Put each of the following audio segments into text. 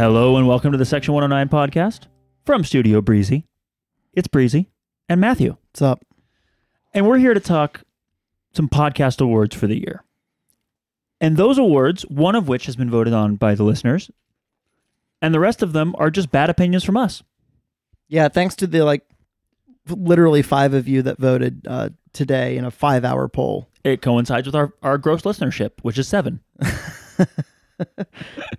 Hello and welcome to the Section 109 podcast from Studio Breezy. It's Breezy and Matthew. What's up? And we're here to talk some podcast awards for the year. And those awards, one of which has been voted on by the listeners, and the rest of them are just bad opinions from us. Yeah, thanks to the like literally five of you that voted uh, today in a five hour poll. It coincides with our, our gross listenership, which is seven.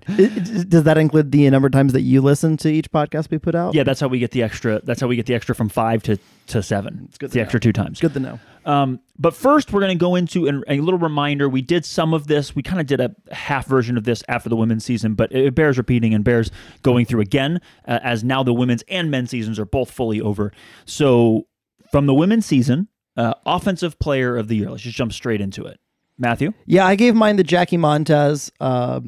Does that include the number of times that you listen to each podcast we put out? Yeah, that's how we get the extra. That's how we get the extra from five to, to seven. It's good to the know. extra two times. Good to know. Um, but first, we're going to go into an, a little reminder. We did some of this. We kind of did a half version of this after the women's season, but it bears repeating and bears going through again, uh, as now the women's and men's seasons are both fully over. So, from the women's season, uh, offensive player of the year. Let's just jump straight into it. Matthew, Yeah, I gave mine to Jackie Montez, uh,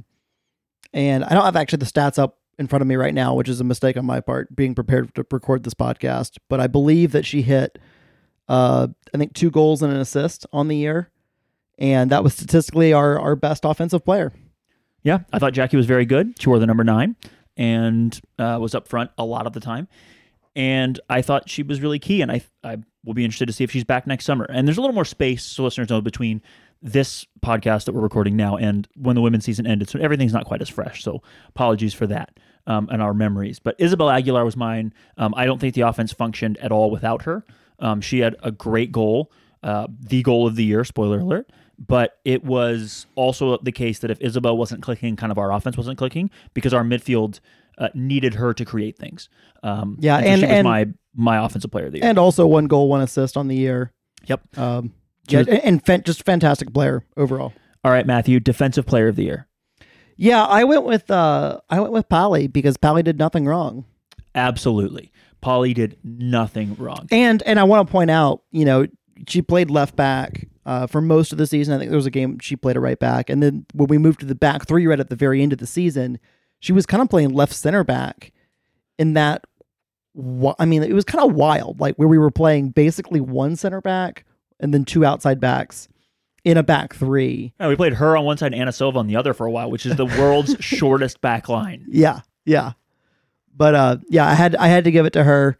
and I don't have actually the stats up in front of me right now, which is a mistake on my part, being prepared to record this podcast. But I believe that she hit, uh, I think, two goals and an assist on the year, and that was statistically our our best offensive player. yeah, I thought Jackie was very good. She wore the number nine and uh, was up front a lot of the time. And I thought she was really key, and I I will be interested to see if she's back next summer. And there's a little more space, so listeners know, between this podcast that we're recording now and when the women's season ended. So everything's not quite as fresh. So apologies for that um, and our memories. But Isabel Aguilar was mine. Um, I don't think the offense functioned at all without her. Um, she had a great goal, uh, the goal of the year, spoiler alert. But it was also the case that if Isabel wasn't clicking, kind of our offense wasn't clicking because our midfield uh, needed her to create things. Um, Yeah, so and- she was and- my my offensive player of the year. and also one goal, one assist on the year. Yep. Um, yeah, and, and just fantastic player overall. All right, Matthew, defensive player of the year. Yeah, I went with uh, I went with Polly because Polly did nothing wrong, Absolutely. Polly did nothing wrong. and and I want to point out, you know, she played left back uh, for most of the season. I think there was a game she played a right back, and then when we moved to the back three right at the very end of the season, she was kind of playing left center back. In that, I mean, it was kind of wild, like where we were playing basically one center back and then two outside backs in a back three. Yeah, we played her on one side and Anna Silva on the other for a while, which is the world's shortest back line. Yeah, yeah. But uh yeah, I had I had to give it to her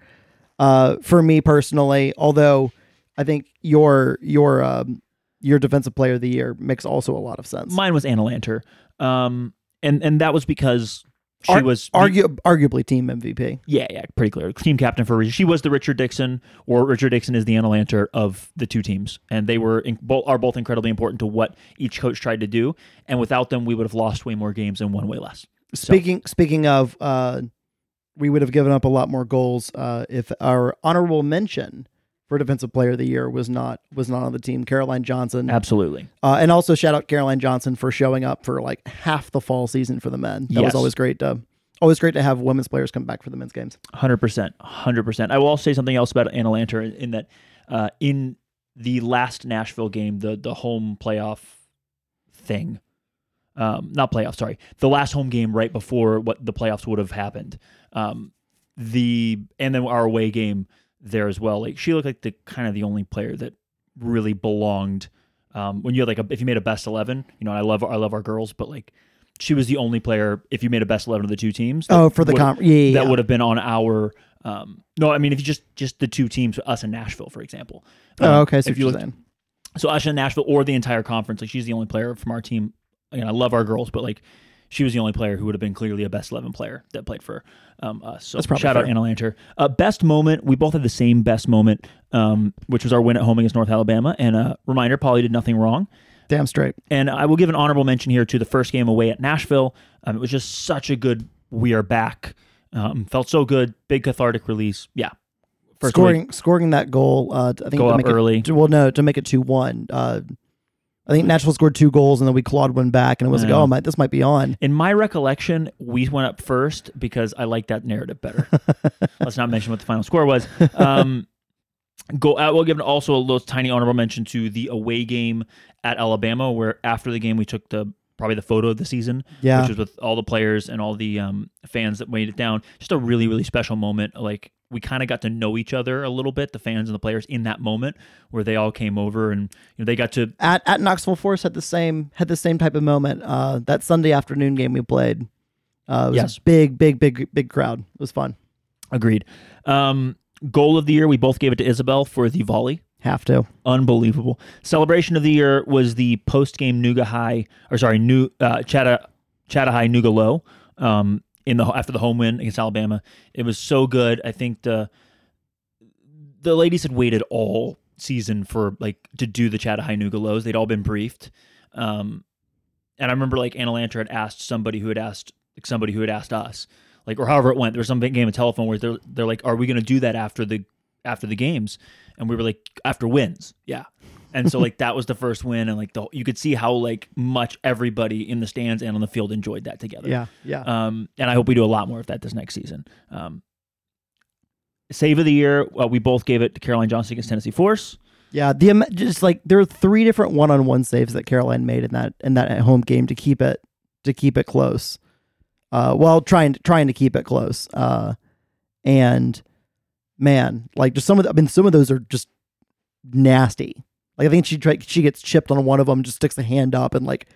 uh for me personally, although I think your your um your defensive player of the year makes also a lot of sense. Mine was Anna Lanter. Um, and, and that was because she Ar- was Argu- arguably team MVP. Yeah, yeah, pretty clear. Team captain for a reason. She was the Richard Dixon, or Richard Dixon is the Anna Lanter of the two teams, and they were in, both are both incredibly important to what each coach tried to do. And without them, we would have lost way more games and won way less. So- Speaking speaking of uh we would have given up a lot more goals uh if our honorable mention for defensive player of the year was not was not on the team Caroline Johnson. Absolutely. Uh, and also shout out Caroline Johnson for showing up for like half the fall season for the men. That Yes. was always great to always great to have women's players come back for the men's games. Hundred percent, hundred percent. I will also say something else about Anna Lanter in, in that uh, in the last Nashville game, the the home playoff thing, um, not playoff, sorry, the last home game right before what the playoffs would have happened. Um, the and then our away game there as well. Like she looked like the kind of the only player that really belonged. Um, when you had like a, if you made a best eleven, you know, I love I love our girls, but like she was the only player if you made a best eleven of the two teams. Oh, for the comp, yeah, yeah, that would have been on our um no i mean if you just just the two teams us and nashville for example Oh, Um, okay. So if you look saying. so us and nashville or the entire conference like she's the only player from our team again i love our girls but like she was the only player who would have been clearly a best 11 player that played for um, us so That's probably shout out fair. anna lanter uh, best moment we both had the same best moment um, which was our win at home against north alabama and uh, reminder polly did nothing wrong Damn straight. and I will give an honorable mention here to the first game away at Nashville. Um, it was just such a good we are back. Um, felt so good. Big cathartic release. Yeah. First scoring scoring that goal. Uh, I think Go to up make early. It, to- well, no, to make it two one. Uh, I think Nashville scored two goals and then we clawed one back, and it was like, oh my, this might be on. In my recollection, we went up first because I like that narrative better. Let's not mention what the final score was. Um, go. I will give also a little tiny honorable mention to the away game at Alabama, where after the game we took the probably the photo of the season, Yeah. which was with all the players and all the um, fans that made it down. Just a really really special moment. Like we kind of got to know each other a little bit, the fans and the players in that moment, where they all came over and you know they got to At at Knoxville Force had the same had the same type of moment. Uh, that Sunday afternoon game we played, Uh, it was Yes. a big, big, big, big crowd. It was fun. Agreed. Um, goal of the year, we both gave it to Isabel for the volley. Have to. Unbelievable. Celebration of the year was the post game Nuga High, or sorry, New uh, Chatta Chatta High Nuga Low. Um, in the after the home win against Alabama, it was so good. I think the the ladies had waited all season for like to do the Chatta High Nuga Lows. They'd all been briefed. Um, and I remember like Anna Lanter had asked somebody who had asked like somebody who had asked us, like or however it went. There was some game of telephone where they're they're like, "Are we going to do that after the after the games?" And we were like, "After wins, yeah." And so like that was the first win, and like the you could see how like much everybody in the stands and on the field enjoyed that together. Yeah, yeah. Um, and I hope we do a lot more of that this next season. Um, save of the year, uh, we both gave it to Caroline Johnson against Tennessee Force. Yeah, the just like there are three different one-on-one saves that Caroline made in that in that home game to keep it to keep it close. Uh, while trying trying to keep it close. Uh, and man, like just some of the, I mean some of those are just nasty. Like I think she try, she gets chipped on one of them, just sticks a hand up and like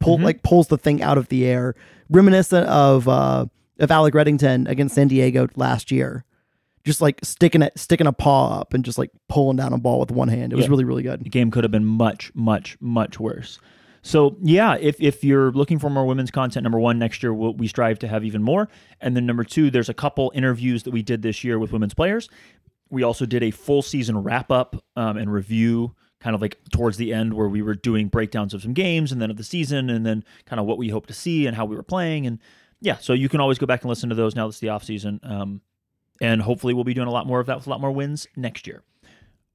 pull Mhm. like pulls the thing out of the air, reminiscent of uh of Alec Reddington against San Diego last year. Just like sticking it, sticking a paw up and just like pulling down a ball with one hand. It was Yeah. really, really good. The game could have been much, much, much worse. So yeah, if if you're looking for more women's content, number one, next year we'll, we strive to have even more, and then number two, there's a couple interviews that we did this year with women's players. We also did a full season wrap up um, and review, kind of like towards the end, where we were doing breakdowns of some games and then of the season, and then kind of what we hope to see and how we were playing, and yeah, so you can always go back and listen to those now that's the off season, um, and hopefully we'll be doing a lot more of that with a lot more wins next year.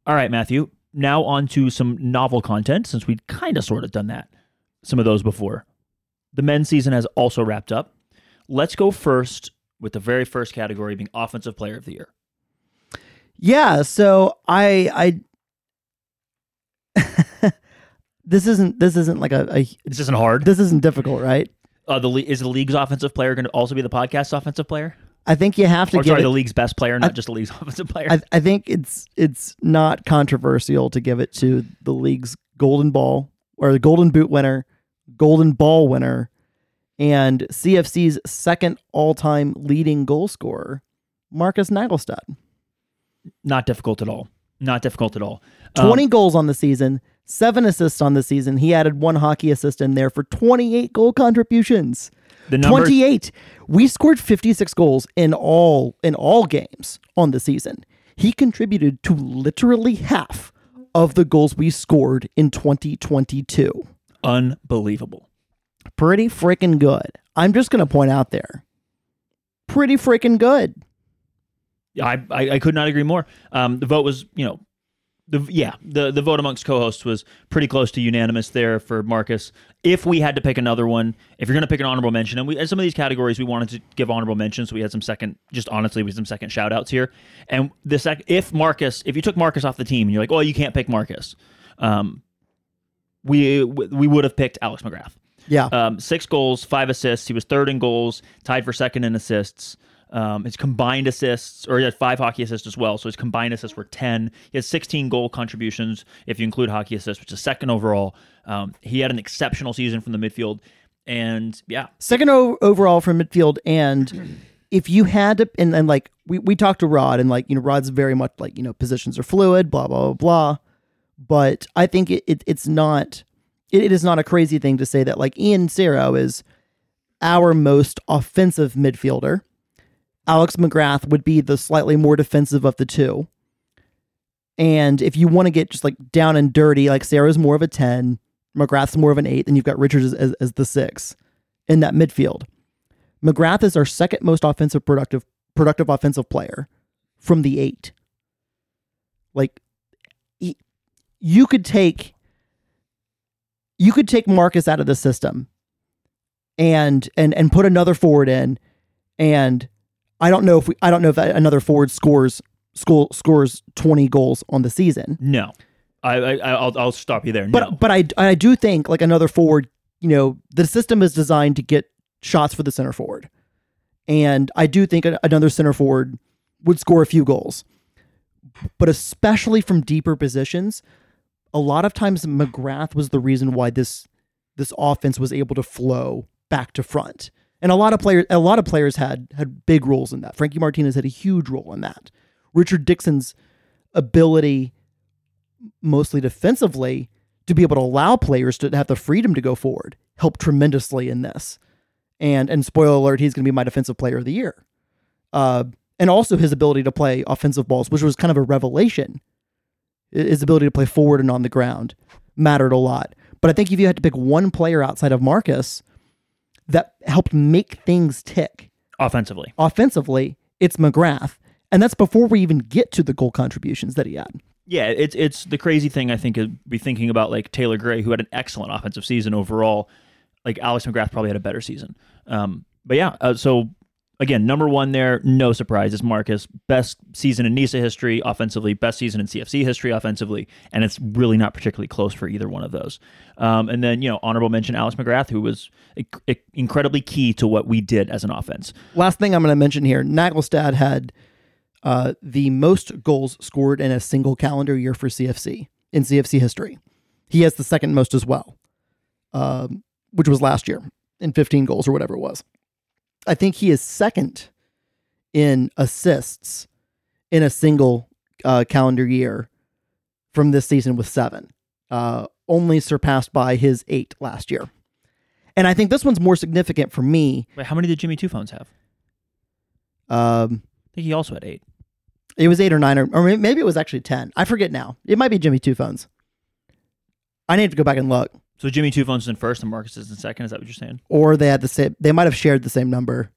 All right, Matthew. Now on to some novel content, since we'd kind of sort of done that, some of those before. The men's season has also wrapped up. Let's go first with the very first category being Offensive Player of the Year. Yeah, so I I this isn't this isn't like a, a This isn't hard. this isn't difficult, right? Uh, the is the league's offensive player going to also be the podcast's offensive player? I think you have to Or give sorry, it, the league's best player, not just the league's offensive player. I, I think it's it's not controversial to give it to the league's golden ball or the golden boot winner, golden ball winner, and CFC's second all-time leading goal scorer, Marcus Naglestad. not difficult at all. Not difficult at all. Um, 20 goals on the season, seven assists on the season. He added one hockey assist in there for 28 goal contributions. the numbers, 28. We scored 56 goals in all in all games on the season. He contributed to literally half of the goals we scored in 2022. unbelievable. Pretty freaking good. I'm just going to point out there. Pretty freaking good. Yeah, I, I I could not agree more. Um, the vote was, you know, the yeah, the the vote amongst co-hosts was pretty close to unanimous there for Marcus. If we had to pick another one, if you're going to pick an honorable mention, and we in some of these categories we wanted to give honorable mentions, so we had some second, just honestly, we had some second shout outs here. And the sec, if Marcus, if you took Marcus off the team, and you're like, oh, you can't pick Marcus, um, we we would have picked Alex McGrath. Yeah. Um, six goals, five assists. He was third in goals, tied for second in assists. Um, his combined assists, or he had five hockey assists as well. So his combined assists were 10. He had 16 goal contributions if you include hockey assists, which is second overall. Um, he had an exceptional season from the midfield. And yeah, Second o- overall from midfield. And if you had to, and, and like we, we talked to Rod, and like, you know, Rod's very much like, you know, positions are fluid, blah, blah, blah, blah. But I think it, it it's not, it, it is not a crazy thing to say that like Ian Cero is our most offensive midfielder. Alex McGrath would be the slightly more defensive of the two. And if you want to get just like down and dirty, like Sarah's more of a 10, McGrath's more of an 8, then you've got Richards as, as, as the 6 in that midfield. McGrath is our second most offensive productive productive offensive player from the 8. Like he, you could take you could take Marcus out of the system and and and put another forward in and I don't know if we I don't know if another forward scores school scores 20 goals on the season. no. I, I I'll I'll stop you there. But no. but I I do think like another forward, you know, the system is designed to get shots for the center forward. And I do think another center forward would score a few goals. But especially from deeper positions, a lot of times McGrath was the reason why this this offense was able to flow back to front And a lot of players, a lot of players had had big roles in that. Frankie Martinez had a huge role in that. Richard Dixon's ability, mostly defensively, to be able to allow players to have the freedom to go forward helped tremendously in this. And and spoiler alert, he's going to be my defensive player of the year. Uh, and also his ability to play offensive balls, which was kind of a revelation. His ability to play forward and on the ground mattered a lot. But I think if you had to pick one player outside of Marcus that helped make things tick offensively. offensively, it's McGrath. And that's before we even get to the goal contributions that he had. Yeah, it's it's the crazy thing I think is be thinking about like Taylor Gray, who had an excellent offensive season overall. Like Alex McGrath probably had a better season. Um, but yeah, uh, so again, number one there, no surprises. Marcus. Best season in NISA history offensively, best season in CFC history offensively, and it's really not particularly close for either one of those. Um, and then, you know, honorable mention Alex McGrath, who was inc- incredibly key to what we did as an offense. Last thing I'm going to mention here Naglestad had uh, the most goals scored in a single calendar year for CFC in CFC history. He has the second most as well, um, which was last year in 15 goals or whatever it was. I think he is second in assists in a single uh, calendar year from this season with seven, uh, only surpassed by his eight last year. And I think this one's more significant for me. Wait, how many did Jimmy Two Phones have? Um, I think he also had eight. it was eight or nine, or, or maybe it was actually 10. I forget now. It might be Jimmy Two Phones. I need to go back and look. So Jimmy Two Phones in first and Marcus is in second. Is that what you're saying? Or they had the same, they might have shared the same number.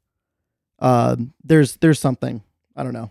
Um, there's, there's something. I don't know.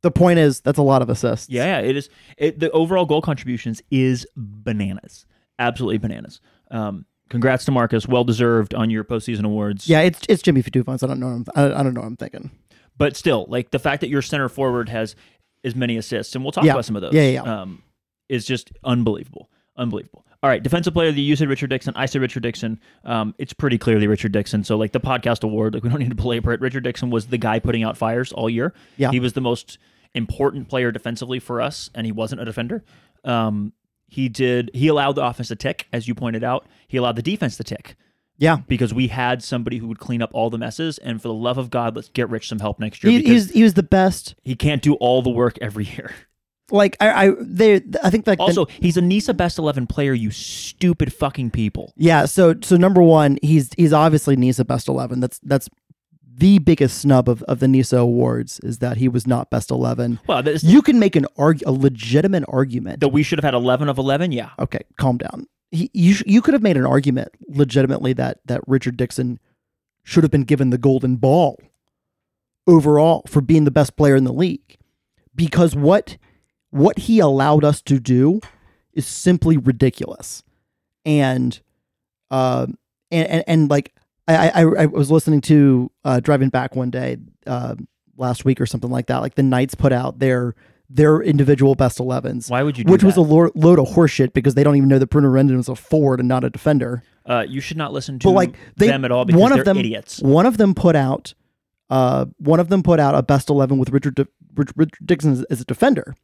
The point is, that's a lot of assists. Yeah, yeah, it is. It, the overall goal contributions is bananas, absolutely bananas. Um, congrats to Marcus, well deserved on your postseason awards. Yeah, it's it's Jimmy phones. I don't know. What I'm, I, I don't know. What I'm thinking. but still, like the fact that your center forward has as many assists, and we'll talk Yeah. about some of those. Yeah, yeah, yeah. Um, is just unbelievable, unbelievable. All right, defensive player of the year, you said Richard Dixon. I said Richard Dixon. Um, it's pretty clearly Richard Dixon. So like the podcast award, like we don't need to belabor it. Richard Dixon was the guy putting out fires all year. Yeah. he was the most important player defensively for us, and he wasn't a defender. Um, he did. He allowed the offense to tick, as you pointed out. He allowed the defense to tick Yeah, because we had somebody who would clean up all the messes. And for the love of God, let's get Rich some help next year he, because he was he was the best. he can't do all the work every year. Like I, I they I think like the- Also, he's a NISA best eleven player. You stupid fucking people. Yeah, so so number one, he's he's obviously NISA best eleven. That's that's the biggest snub of, of the NISA awards is that he was not best eleven. Well, this, You can make an arg- a legitimate argument. that we should have had eleven of eleven. Yeah, Okay, calm down. He, you sh- you could have made an argument legitimately that that Richard Dixon should have been given the golden ball overall for being the best player in the league because what what he allowed us to do is simply ridiculous and um and and, and like I, I I was listening to uh driving back one day uh last week or something like that like the Knights put out their their individual best 11s why would you? Do which was a lo- load of horseshit because they don't even know that Bruno Rendon was a forward and not a defender. Uh, you should not listen to But like they, them at all because one they're of them, idiots. One of them put out, uh, one of them put out a best eleven with Richard, Di- Richard Dixon as, as a defender.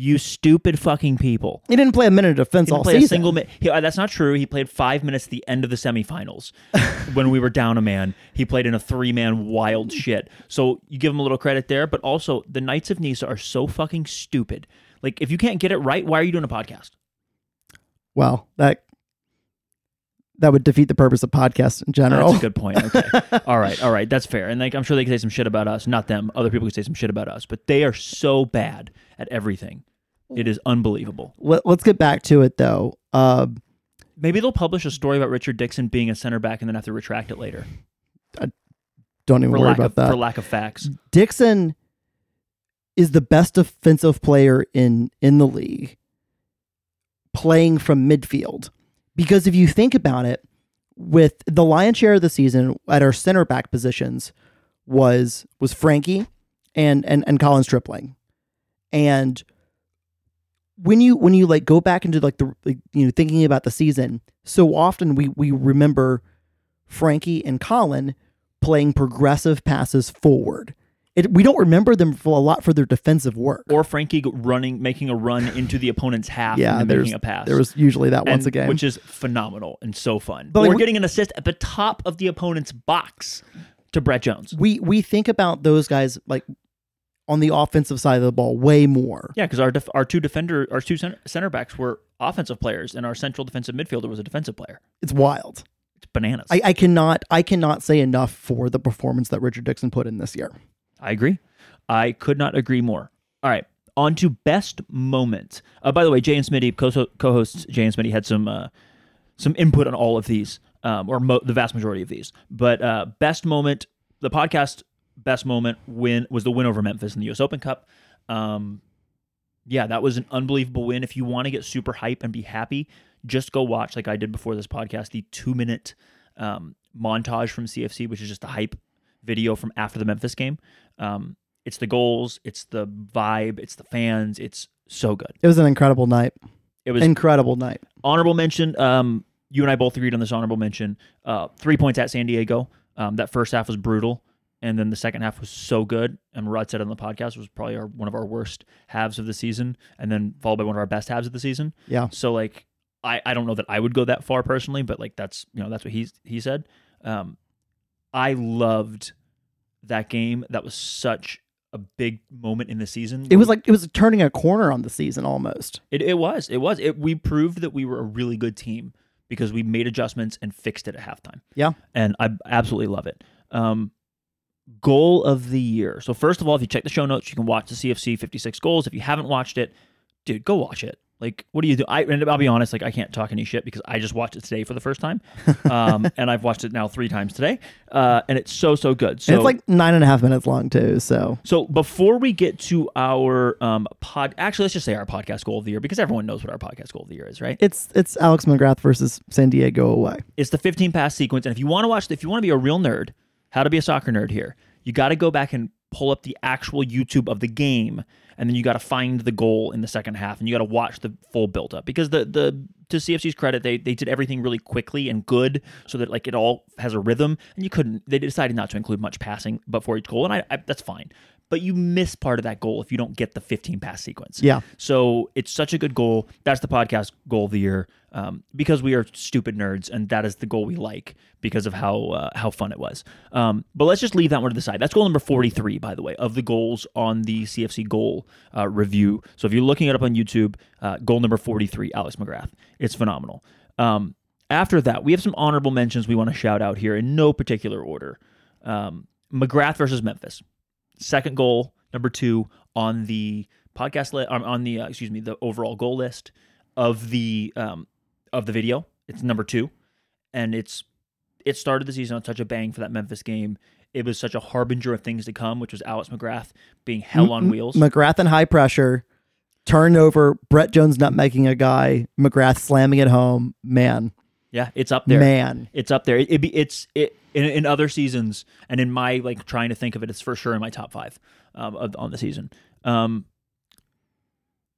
You stupid fucking people. He didn't play a minute of defense He all play season. a single minute. Uh, that's not true. He played five minutes at the end of the semifinals when we were down a man. He played in a three man wild shit. So you give him a little credit there, but also the Knights of Nisa are so fucking stupid. Like if you can't get it right, why are you doing a podcast? well, that that would defeat the purpose of podcasts in general. That's a good point. Okay. all right. All right. That's fair. And like I'm sure they can say some shit about us. Not them. Other people can say some shit about us. But they are so bad at everything. It is unbelievable. Let, us get back to it though. Uh, Maybe they'll publish a story about Richard Dixon being a center back and then have to retract it later I don't even for worry about of that. for lack of facts. Dixon is the best defensive player in in the league playing from midfield. Because if you think about it, with the lion's share of the season at our center back positions was was Frankie and and and Colin Stripling. And when you when you like go back into like the like, you know thinking about the season, so often we we remember Frankie and Colin playing progressive passes forward it, we don't remember them for a lot for their defensive work. Or Frankie running, making a run into the opponent's half yeah, and making a pass. there was usually that once and- a game. which is phenomenal and so fun. But, or like, getting an assist at the top of the opponent's box to Brett Jones. we we think about those guys like on the offensive side of the ball way more. Yeah, because our def- our two defender, our two center, center backs were offensive players, and our central defensive midfielder was a defensive player. It's wild. It's bananas. I, I cannot I cannot say enough for the performance that Richard Dixon put in this year. I agree. I could not agree more. All right, on to best moment. Uh, by the way, Jay and Smitty, co- co-hosts Jay and Smitty, had some uh, some input on all of these, um, or mo- the vast majority of these. But uh, best moment, the podcast best moment win was the win over Memphis in the U.S. Open Cup. Um, yeah, that was an unbelievable win. If you want to get super hype and be happy, just go watch, like I did before this podcast, the two minute um, montage from CFC, which is just a hype video from after the Memphis game. Um, it's the goals, it's the vibe, it's the fans. It's so good. It was an incredible night. It was Incredible night. honorable mention. Um, you and I both agreed on this honorable mention. Uh, three points at San Diego. Um, that first half was brutal, and then the second half was so good. And Rod said on the podcast was probably our, one of our worst halves of the season, and then followed by one of our best halves of the season. Yeah. So like, I, I don't know that I would go that far personally, but like that's you know that's what he's he said. Um, I loved that game. That was such a big moment in the season. It was like it was turning a corner on the season almost. It, it was. It was. It, we proved that we were a really good team because we made adjustments and fixed it at halftime. Yeah. And I absolutely love it. Um, goal of the year. So, first of all, if you check the show notes, you can watch the CFC 56 goals. If you haven't watched it, dude, go watch it. Like, what do you do? I, and I'll be honest, like, I can't talk any shit because I just watched it today for the first time. Um, and I've watched it now three times today. Uh, and it's so, so good. So, and it's like nine and a half minutes long too. So so before we get to our um pod, actually, let's just say our podcast goal of the year because everyone knows what our podcast goal of the year is, right? it's it's Alex McGrath versus San Diego away. It's the 15 pass sequence, and if you want to watch, if you want to be a real nerd, how to be a soccer nerd here, you got to go back and pull up the actual YouTube of the game, and then you got to find the goal in the second half, and you got to watch the full build up because the the to CFC's credit, they they did everything really quickly and good, so that like it all has a rhythm, and you couldn't. They decided not to include much passing before each goal, and I, I that's fine. But you miss part of that goal if you don't get the 15 pass sequence. Yeah. So it's such a good goal. That's the podcast goal of the year um, because we are stupid nerds, and that is the goal we like because of how uh, how fun it was. Um, but let's just leave that one to the side. That's goal number 43, by the way, of the goals on the CFC goal uh, review. So if you're looking it up on YouTube, uh, goal number 43, Alex McGrath. It's phenomenal. Um, after that, we have some honorable mentions we want to shout out here in no particular order. Um, McGrath versus Memphis second goal, number two on the podcast list, on the uh, excuse me, the overall goal list of the um, of the video. It's number two, and it's it started the season on such a bang for that Memphis game. It was such a harbinger of things to come, which was Alex McGrath being hell on wheels. McGrath in high pressure, turnover, Brett Jones not making a guy, McGrath slamming it home. Man, yeah, it's up there. man. It's up there. It, it be it's it in, in other seasons and in my like trying to think of it, it's for sure in my top five um, of, on the season. Um,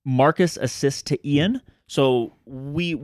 Marcus assist to Ian. So we,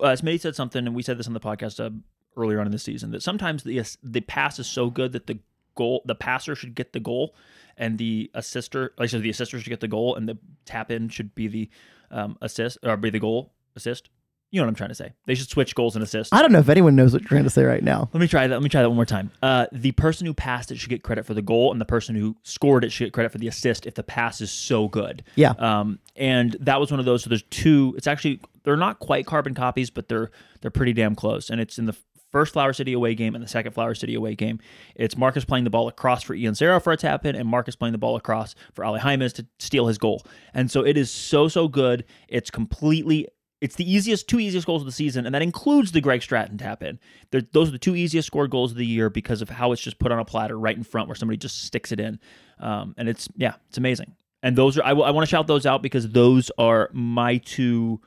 uh, Smitty said something, and we said this on the podcast uh, earlier on in the season that sometimes the the pass is so good that the goal, the passer should get the goal, and the assister, like so the assister should get the goal, and the tap in should be the um, assist or be the goal assist. You know what I'm trying to say? They should switch goals and assists. I don't know if anyone knows what you're trying to say right now. Let me try that. Let me try that one more time. Uh, the person who passed it should get credit for the goal, and the person who scored it should get credit for the assist if the pass is so good. Yeah. Um, and that was one of those. So there's two. It's actually they're not quite carbon copies, but they're they're pretty damn close. And it's in the first Flower City away game and the second Flower City away game. It's Marcus playing the ball across for Ian Serra for a tap in, and Marcus playing the ball across for Ali Jaimes to steal his goal. And so it is so so good. It's completely it's the easiest, two easiest goals of the season, and that includes the Greg Stratton tap in. They're, those are the two easiest scored goals of the year because of how it's just put on a platter right in front where somebody just sticks it in. Um, and it's, yeah, it's amazing. And those are, I, want to shout those out because those are my two,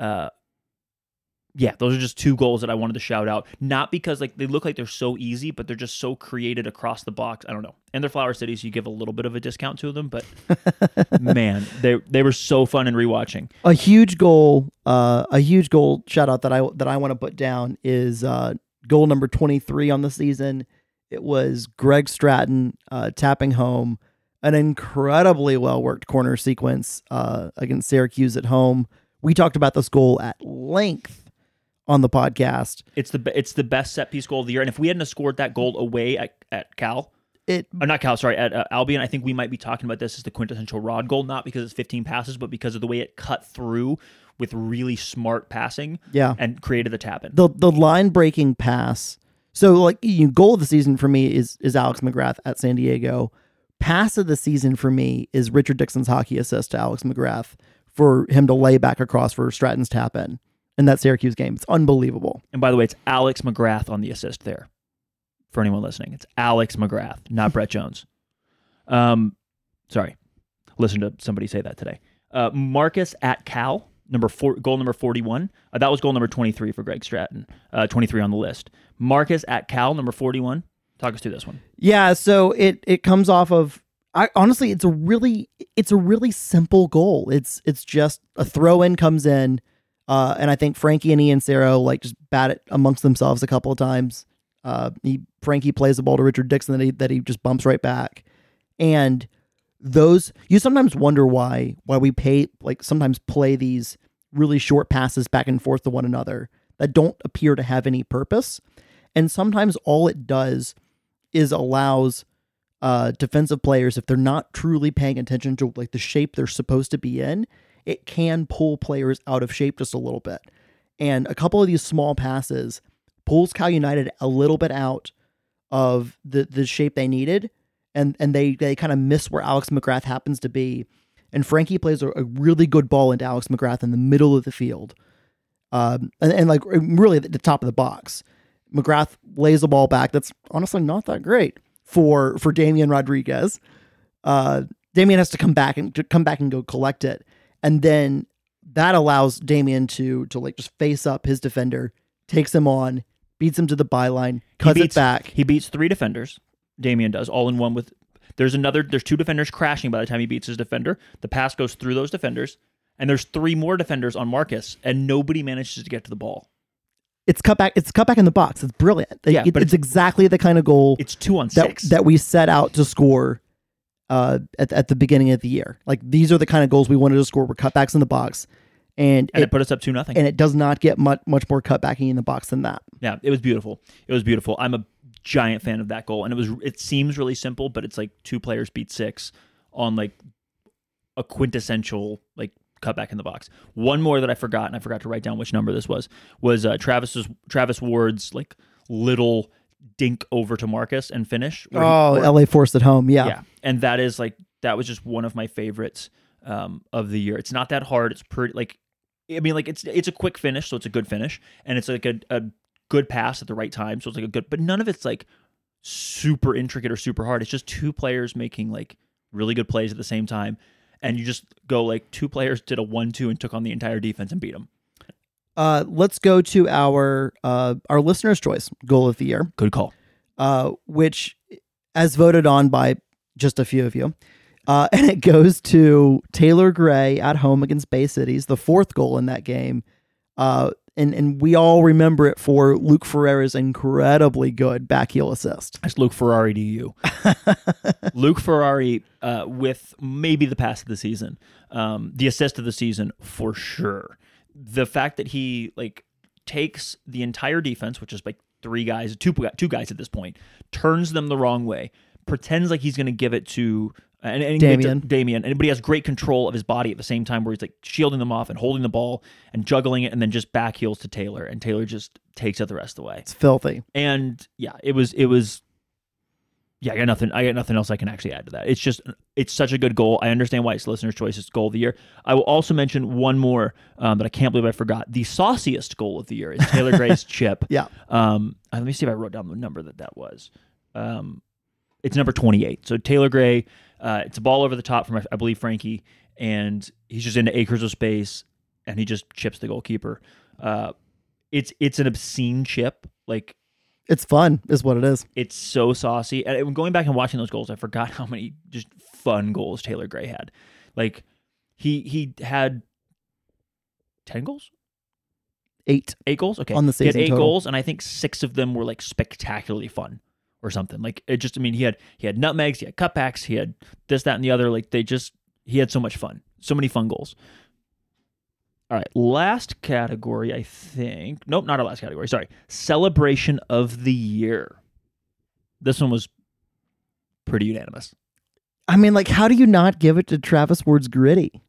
uh, yeah, those are just two goals that I wanted to shout out. Not because like they look like they're so easy, but they're just so created across the box. I don't know. And they're Flower Cities, you give a little bit of a discount to them, but man, they they were so fun in rewatching. a huge goal, uh, a huge goal shout out that I that I want to put down is uh, goal number 23 on the season It was Greg Stratton uh, tapping home an incredibly well worked corner sequence uh, against Syracuse at home. We talked about this goal at length on the podcast. It's the it's the best set piece goal of the year. And if we hadn't scored that goal away at, at Cal, It or not Cal, sorry, at uh, Albion, I think we might be talking about this as the quintessential Rod goal, not because it's 15 passes, but because of the way it cut through with really smart passing yeah. and created the tap in. the the line breaking pass. So like you know, goal of the season for me is is Alex McGrath at San Diego. Pass of the season for me is Richard Dixon's hockey assist to Alex McGrath for him to lay back across for Stratton's tap in in that Syracuse game. It's unbelievable. And by the way, it's Alex McGrath on the assist there. For anyone listening, it's Alex McGrath, not Brett Jones. Um, sorry, listen to somebody say that today. Uh, Marcus at Cal, number four, goal number forty-one. Uh, that was goal number twenty-three for Greg Stratton. Uh, twenty-three on the list. Marcus at Cal, number forty-one. Talk us through this one. Yeah, so it it comes off of I honestly it's a really it's a really simple goal. It's it's just a throw in comes in, uh, and I think Frankie and Ian Saro like just bat it amongst themselves a couple of times. Uh, he Frankie plays the ball to Richard Dixon that he that he just bumps right back, and those you sometimes wonder why why we pay like sometimes play these really short passes back and forth to one another that don't appear to have any purpose, and sometimes all it does is allows uh, defensive players if they're not truly paying attention to like the shape they're supposed to be in, it can pull players out of shape just a little bit. And a couple of these small passes pulls Cal United a little bit out of the the shape they needed, and and they they kind of miss where Alex McGrath happens to be. And Frankie plays a, a really good ball into Alex McGrath in the middle of the field, um, and, and like really at the top of the box. McGrath lays the ball back. That's honestly not that great for for Damian Rodriguez. Uh, Damian has to come back and to come back and go collect it, and then that allows Damian to to like just face up his defender, takes him on, beats him to the byline, cuts beats- it back. He beats three defenders. Damian does all in one with. There's another. There's two defenders crashing by the time he beats his defender. The pass goes through those defenders, and there's three more defenders on Marcus, and nobody manages to get to the ball. It's cut back. It's cut back in the box. It's brilliant. Yeah, It- but it's, exactly the kind of goal It's two on that six. that we set out to score uh, at at the beginning of the year. Like these are the kind of goals we wanted to score. Were cutbacks in the box, and, and it, it, put us up two nothing. and it does not get much much more cutbacking in the box than that. Yeah, it was beautiful. It was beautiful. I'm a giant fan of that goal, and it was. It seems really simple, but it's like two players beat six on like a quintessential like cutback in the box. One more that I forgot, and I forgot to write down which number this was. Was uh, Travis's Travis Ward's like little dink over to Marcus and finish. where he- Oh, where- LA forced at home. Yeah. yeah, and that is like that was just one of my favorites um, of the year. It's not that hard. It's pretty like I mean like it's it's a quick finish, so it's a good finish, and it's like a, a good pass at the right time, so it's like a good. But none of it's like super intricate or super hard. It's just two players making like really good plays at the same time, and you just go like two players did a one-two and took on the entire defense and beat them. Uh, let's go to our uh, our listener's choice goal of the year, Good call. uh, which, as voted on by just a few of you, uh, and it goes to Taylor Gray at home against Bay Cities, the fourth goal in that game. Uh, and and we all remember it for Luke Ferreira's incredibly good back heel assist. That's Luke Ferrari to you. Luke Ferrari uh, with maybe the pass of the season, um, the assist of the season for sure. The fact that he like takes the entire defense, which is like three guys, two two guys at this point, turns them the wrong way, pretends like he's going to give it to and, and Damian. Damien, and but he has great control of his body at the same time, where he's like shielding them off and holding the ball and juggling it, and then just back heels to Taylor, and Taylor just takes it the rest of the way It's filthy. and yeah, it was it was. Yeah, I got nothing. I got nothing else I can actually add to that. It's just it's such a good goal. I understand why it's listener's choice. It's goal of the year. I will also mention one more um, that I can't believe I forgot. The sauciest goal of the year is Taylor Gray's chip. Yeah. Um, uh, let me see if I wrote down the number that that was. Um, it's number twenty eight. So Taylor Gray. Uh, it's a ball over the top from I believe Frankie, and he's just into acres of space, and he just chips the goalkeeper. Uh, it's it's an obscene chip. Like It's fun, is what it is. it's so saucy. And going back and watching those goals, I forgot how many just fun goals Taylor Gray had. Like he he had ten goals, Eight. eight goals. Okay, On the he had season eight total. goals, and I think six of them were like spectacularly fun. Or something. Like it just I mean he had he had nutmegs, he had cutbacks, he had this that and the other. Like they just he had so much fun, so many fun goals. All right, last category, I think. Nope, not our last category. Sorry, celebration of the year. This one was pretty unanimous. I mean, like, how do you not give it to Travis Ward's gritty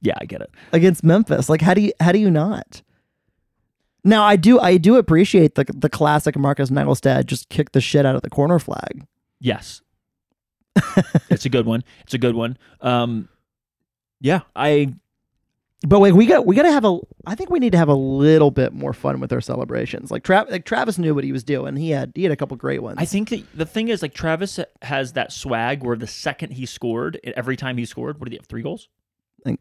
Yeah, I get it. against Memphis? Like, how do you how do you not? Now, I do I do appreciate the the classic Marcus Naglestad just kick the shit out of the corner flag. Yes. it's a good one. It's a good one. Um yeah, I But like we got we got to have a I think we need to have a little bit more fun with our celebrations. Like, Tra- like Travis knew what he was doing. He had he had a couple great ones. I think the thing is like Travis has that swag where the second he scored, every time he scored, what did he have? Three goals? I think-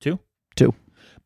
two. Two.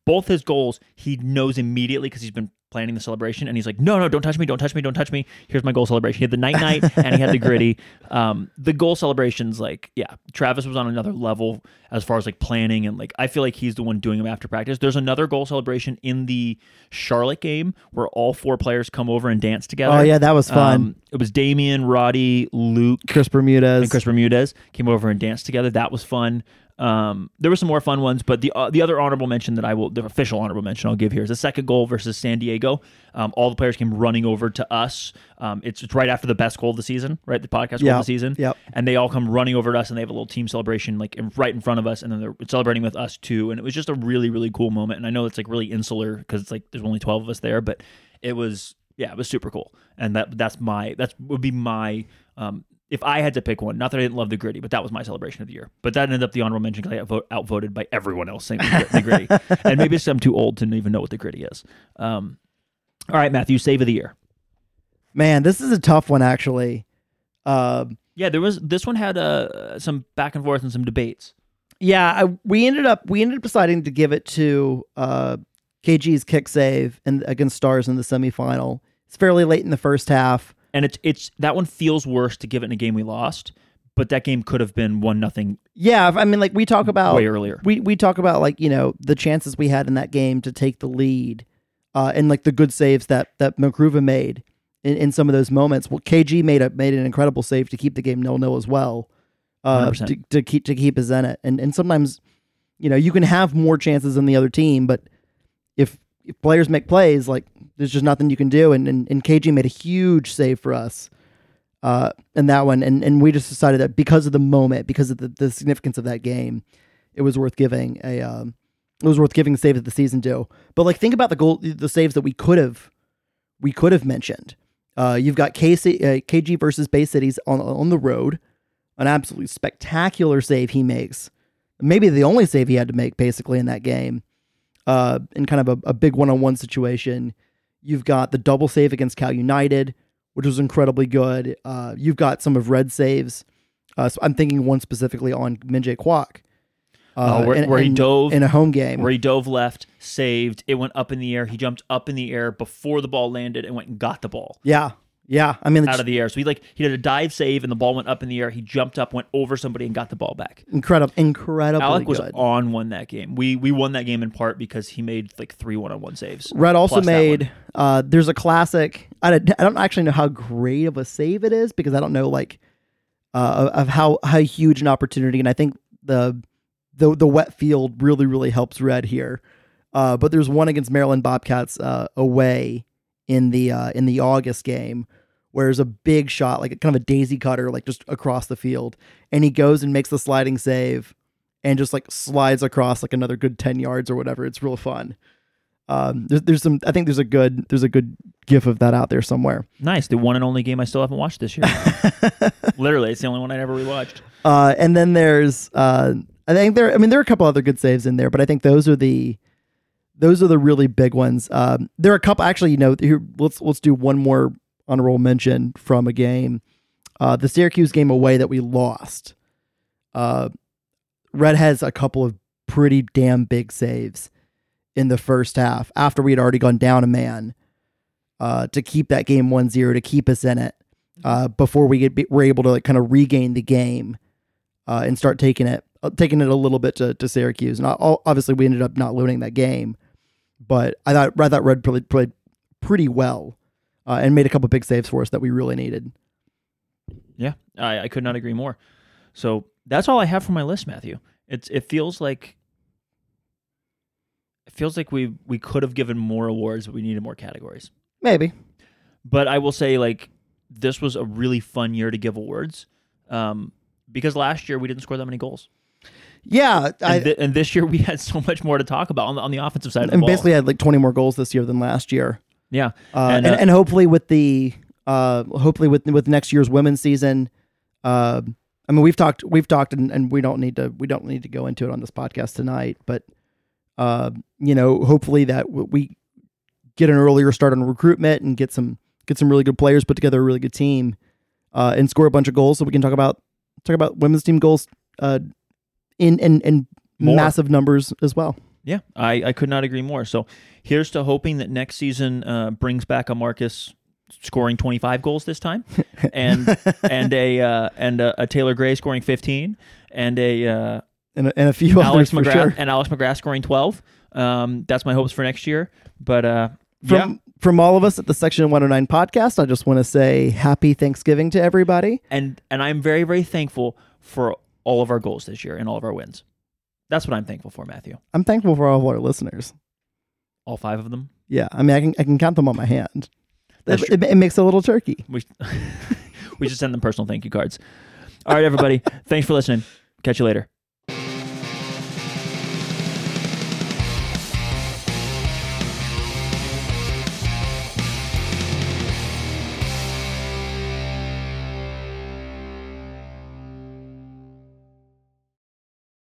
Both his goals, he knows immediately because he's been planning the celebration, and he's like, "No, no, don't touch me, don't touch me, don't touch me." Here's my goal celebration. He had the night night, and he had the gritty. Um, the goal celebrations, like, yeah, Travis was on another level as far as like planning, and like I feel like he's the one doing them after practice. There's another goal celebration in the Charlotte game where all four players come over and dance together. oh yeah, that was fun. Um, it was Damien, Roddy, Luke, Chris Bermudez. and Chris Bermudez came over and danced together. That was fun. Um, there were some more fun ones, but the uh, the other honorable mention that I will, the official honorable mention I'll give here is the second goal versus San Diego. Um, all the players came running over to us. Um, it's, it's right after the best goal of the season, right? The podcast goal Yep, of the season. yep. And they all come running over to us, and they have a little team celebration like in, right in front of us, and then they're celebrating with us too. And it was just a really really cool moment. And I know it's like really insular because it's like there's only twelve of us there, but it was yeah, it was super cool. And that that's my that would be my um, if I had to pick one, not that I didn't love the gritty, but that was my celebration of the year. But that ended up the honorable mention because I got outvoted by everyone else saying the, the gritty. and maybe it's I'm too old to even know what the gritty is. Um, all right, Matthew, save of the year. Man, this is a tough one actually. Um, Yeah, there was this one had uh, some back and forth and some debates. yeah, I, we ended up we ended up deciding to give it to uh, KG's kick save and against Stars in the semifinal. It's fairly late in the first half. And it's it's that one feels worse to give it in a game we lost, but that game could have been one nothing Yeah, I mean, like we talk about way earlier. we we talk about like you know the chances we had in that game to take the lead, uh, and like the good saves that that McGruva made in, in some of those moments. Well, KG made a made an incredible save to keep the game nil nil as well, uh, to, to keep to keep us in it. And and sometimes, you know, you can have more chances than the other team, but if, if players make plays, like there's just nothing you can do. And and, and KG made a huge save for us. Uh, in that one, and, and we just decided that because of the moment, because of the, the significance of that game, it was worth giving a um, it was worth giving the save that the season do. But like think about the goal the saves that we could have we could have mentioned. Uh, you've got KC, uh, KG versus Bay Cities on on the road, an absolutely spectacular save he makes. Maybe the only save he had to make basically in that game. Uh, in kind of a, a big one on one situation. You've got the double save against Cal United, which was incredibly good. Uh, you've got some of Red saves. Uh, so I'm thinking one specifically on Minjay Kwok. Uh, Oh, where- in- where he dove- in a home game. where he dove left, saved, it went up in the air. He jumped up in the air before the ball landed and went and got the ball yeah, yeah. I mean, out of the air. So he like he did a dive save and the ball went up in the air. He jumped up, went over somebody and got the ball back. incredible, incredible. Alec was good. on one that game. We we won that game in part because he made like three one on one saves. Red also made. Uh, there's a classic. I don't, I don't actually know how great of a save it is because I don't know like uh, of how how huge an opportunity, and I think the the the wet field really really helps Red here. Uh, but there's one against Maryland Bobcats uh, away in the uh, in the August game where there's a big shot, like kind of a daisy cutter, like just across the field, and he goes and makes the sliding save, and just like slides across like another good ten yards or whatever. It's real fun. Um, there's, there's some. I think there's a good there's a good gif of that out there somewhere. Nice, the one and only game I still haven't watched this year. Literally, it's the only one I never rewatched. Uh, and then there's uh, I think there. I mean, there are a couple other good saves in there, but I think those are the those are the really big ones. Um, there are a couple actually. You know, here, let's let's do one more honorable mention from a game, uh, the Syracuse game away that we lost. Uh, Red has a couple of pretty damn big saves in the first half after we had already gone down a man uh, to keep that game 1-0 to keep us in it uh, before we get, were able to like kind of regain the game uh, and start taking it uh, taking it a little bit to, to Syracuse. And all, obviously we ended up not losing that game, but I thought I thought Red played, played pretty well uh, and made a couple big saves for us that we really needed. Yeah, I, I could not agree more. So that's all I have for my list, Matthew. It's it feels like it feels like we we could have given more awards, but we needed more categories. Maybe. But I will say, like, this was a really fun year to give awards, um, because last year we didn't score that many goals, Yeah, and, I thi- and this year we had so much more to talk about on the on the offensive side of the and basically had like 20 more goals this year than last year. Yeah, Uh, And, and, uh, and hopefully with the uh, hopefully with with next year's women's season, uh, I mean we've talked we've talked and, and we don't need to we don't need to go into it on this podcast tonight, but uh, you know hopefully that we get an earlier start on recruitment and get some get some really good players, put together a really good team, uh, and score a bunch of goals so we can talk about talk about women's team goals uh, in in in More. massive numbers as well. Yeah, I, I could not agree more. So here's to hoping that next season uh, brings back a Marcus scoring 25 goals this time, and and a uh, and a, a Taylor Gray scoring 15, and a uh, And, a- and a few Alex McGrath sure. and Alex McGrath scoring 12. Um, that's my hopes for next year. But uh, from yeah, from all of us at the Section 109 podcast, I just want to say happy Thanksgiving to everybody. and and I'm very very thankful for all of our goals this year and all of our wins. That's what I'm thankful for, Matthew. I'm thankful for all of our listeners. All five of them. Yeah, I mean, I can I can count them on my hand. That's It, it, makes a little turkey. We we should send them personal thank you cards. All right, everybody. Thanks for listening. Catch you later.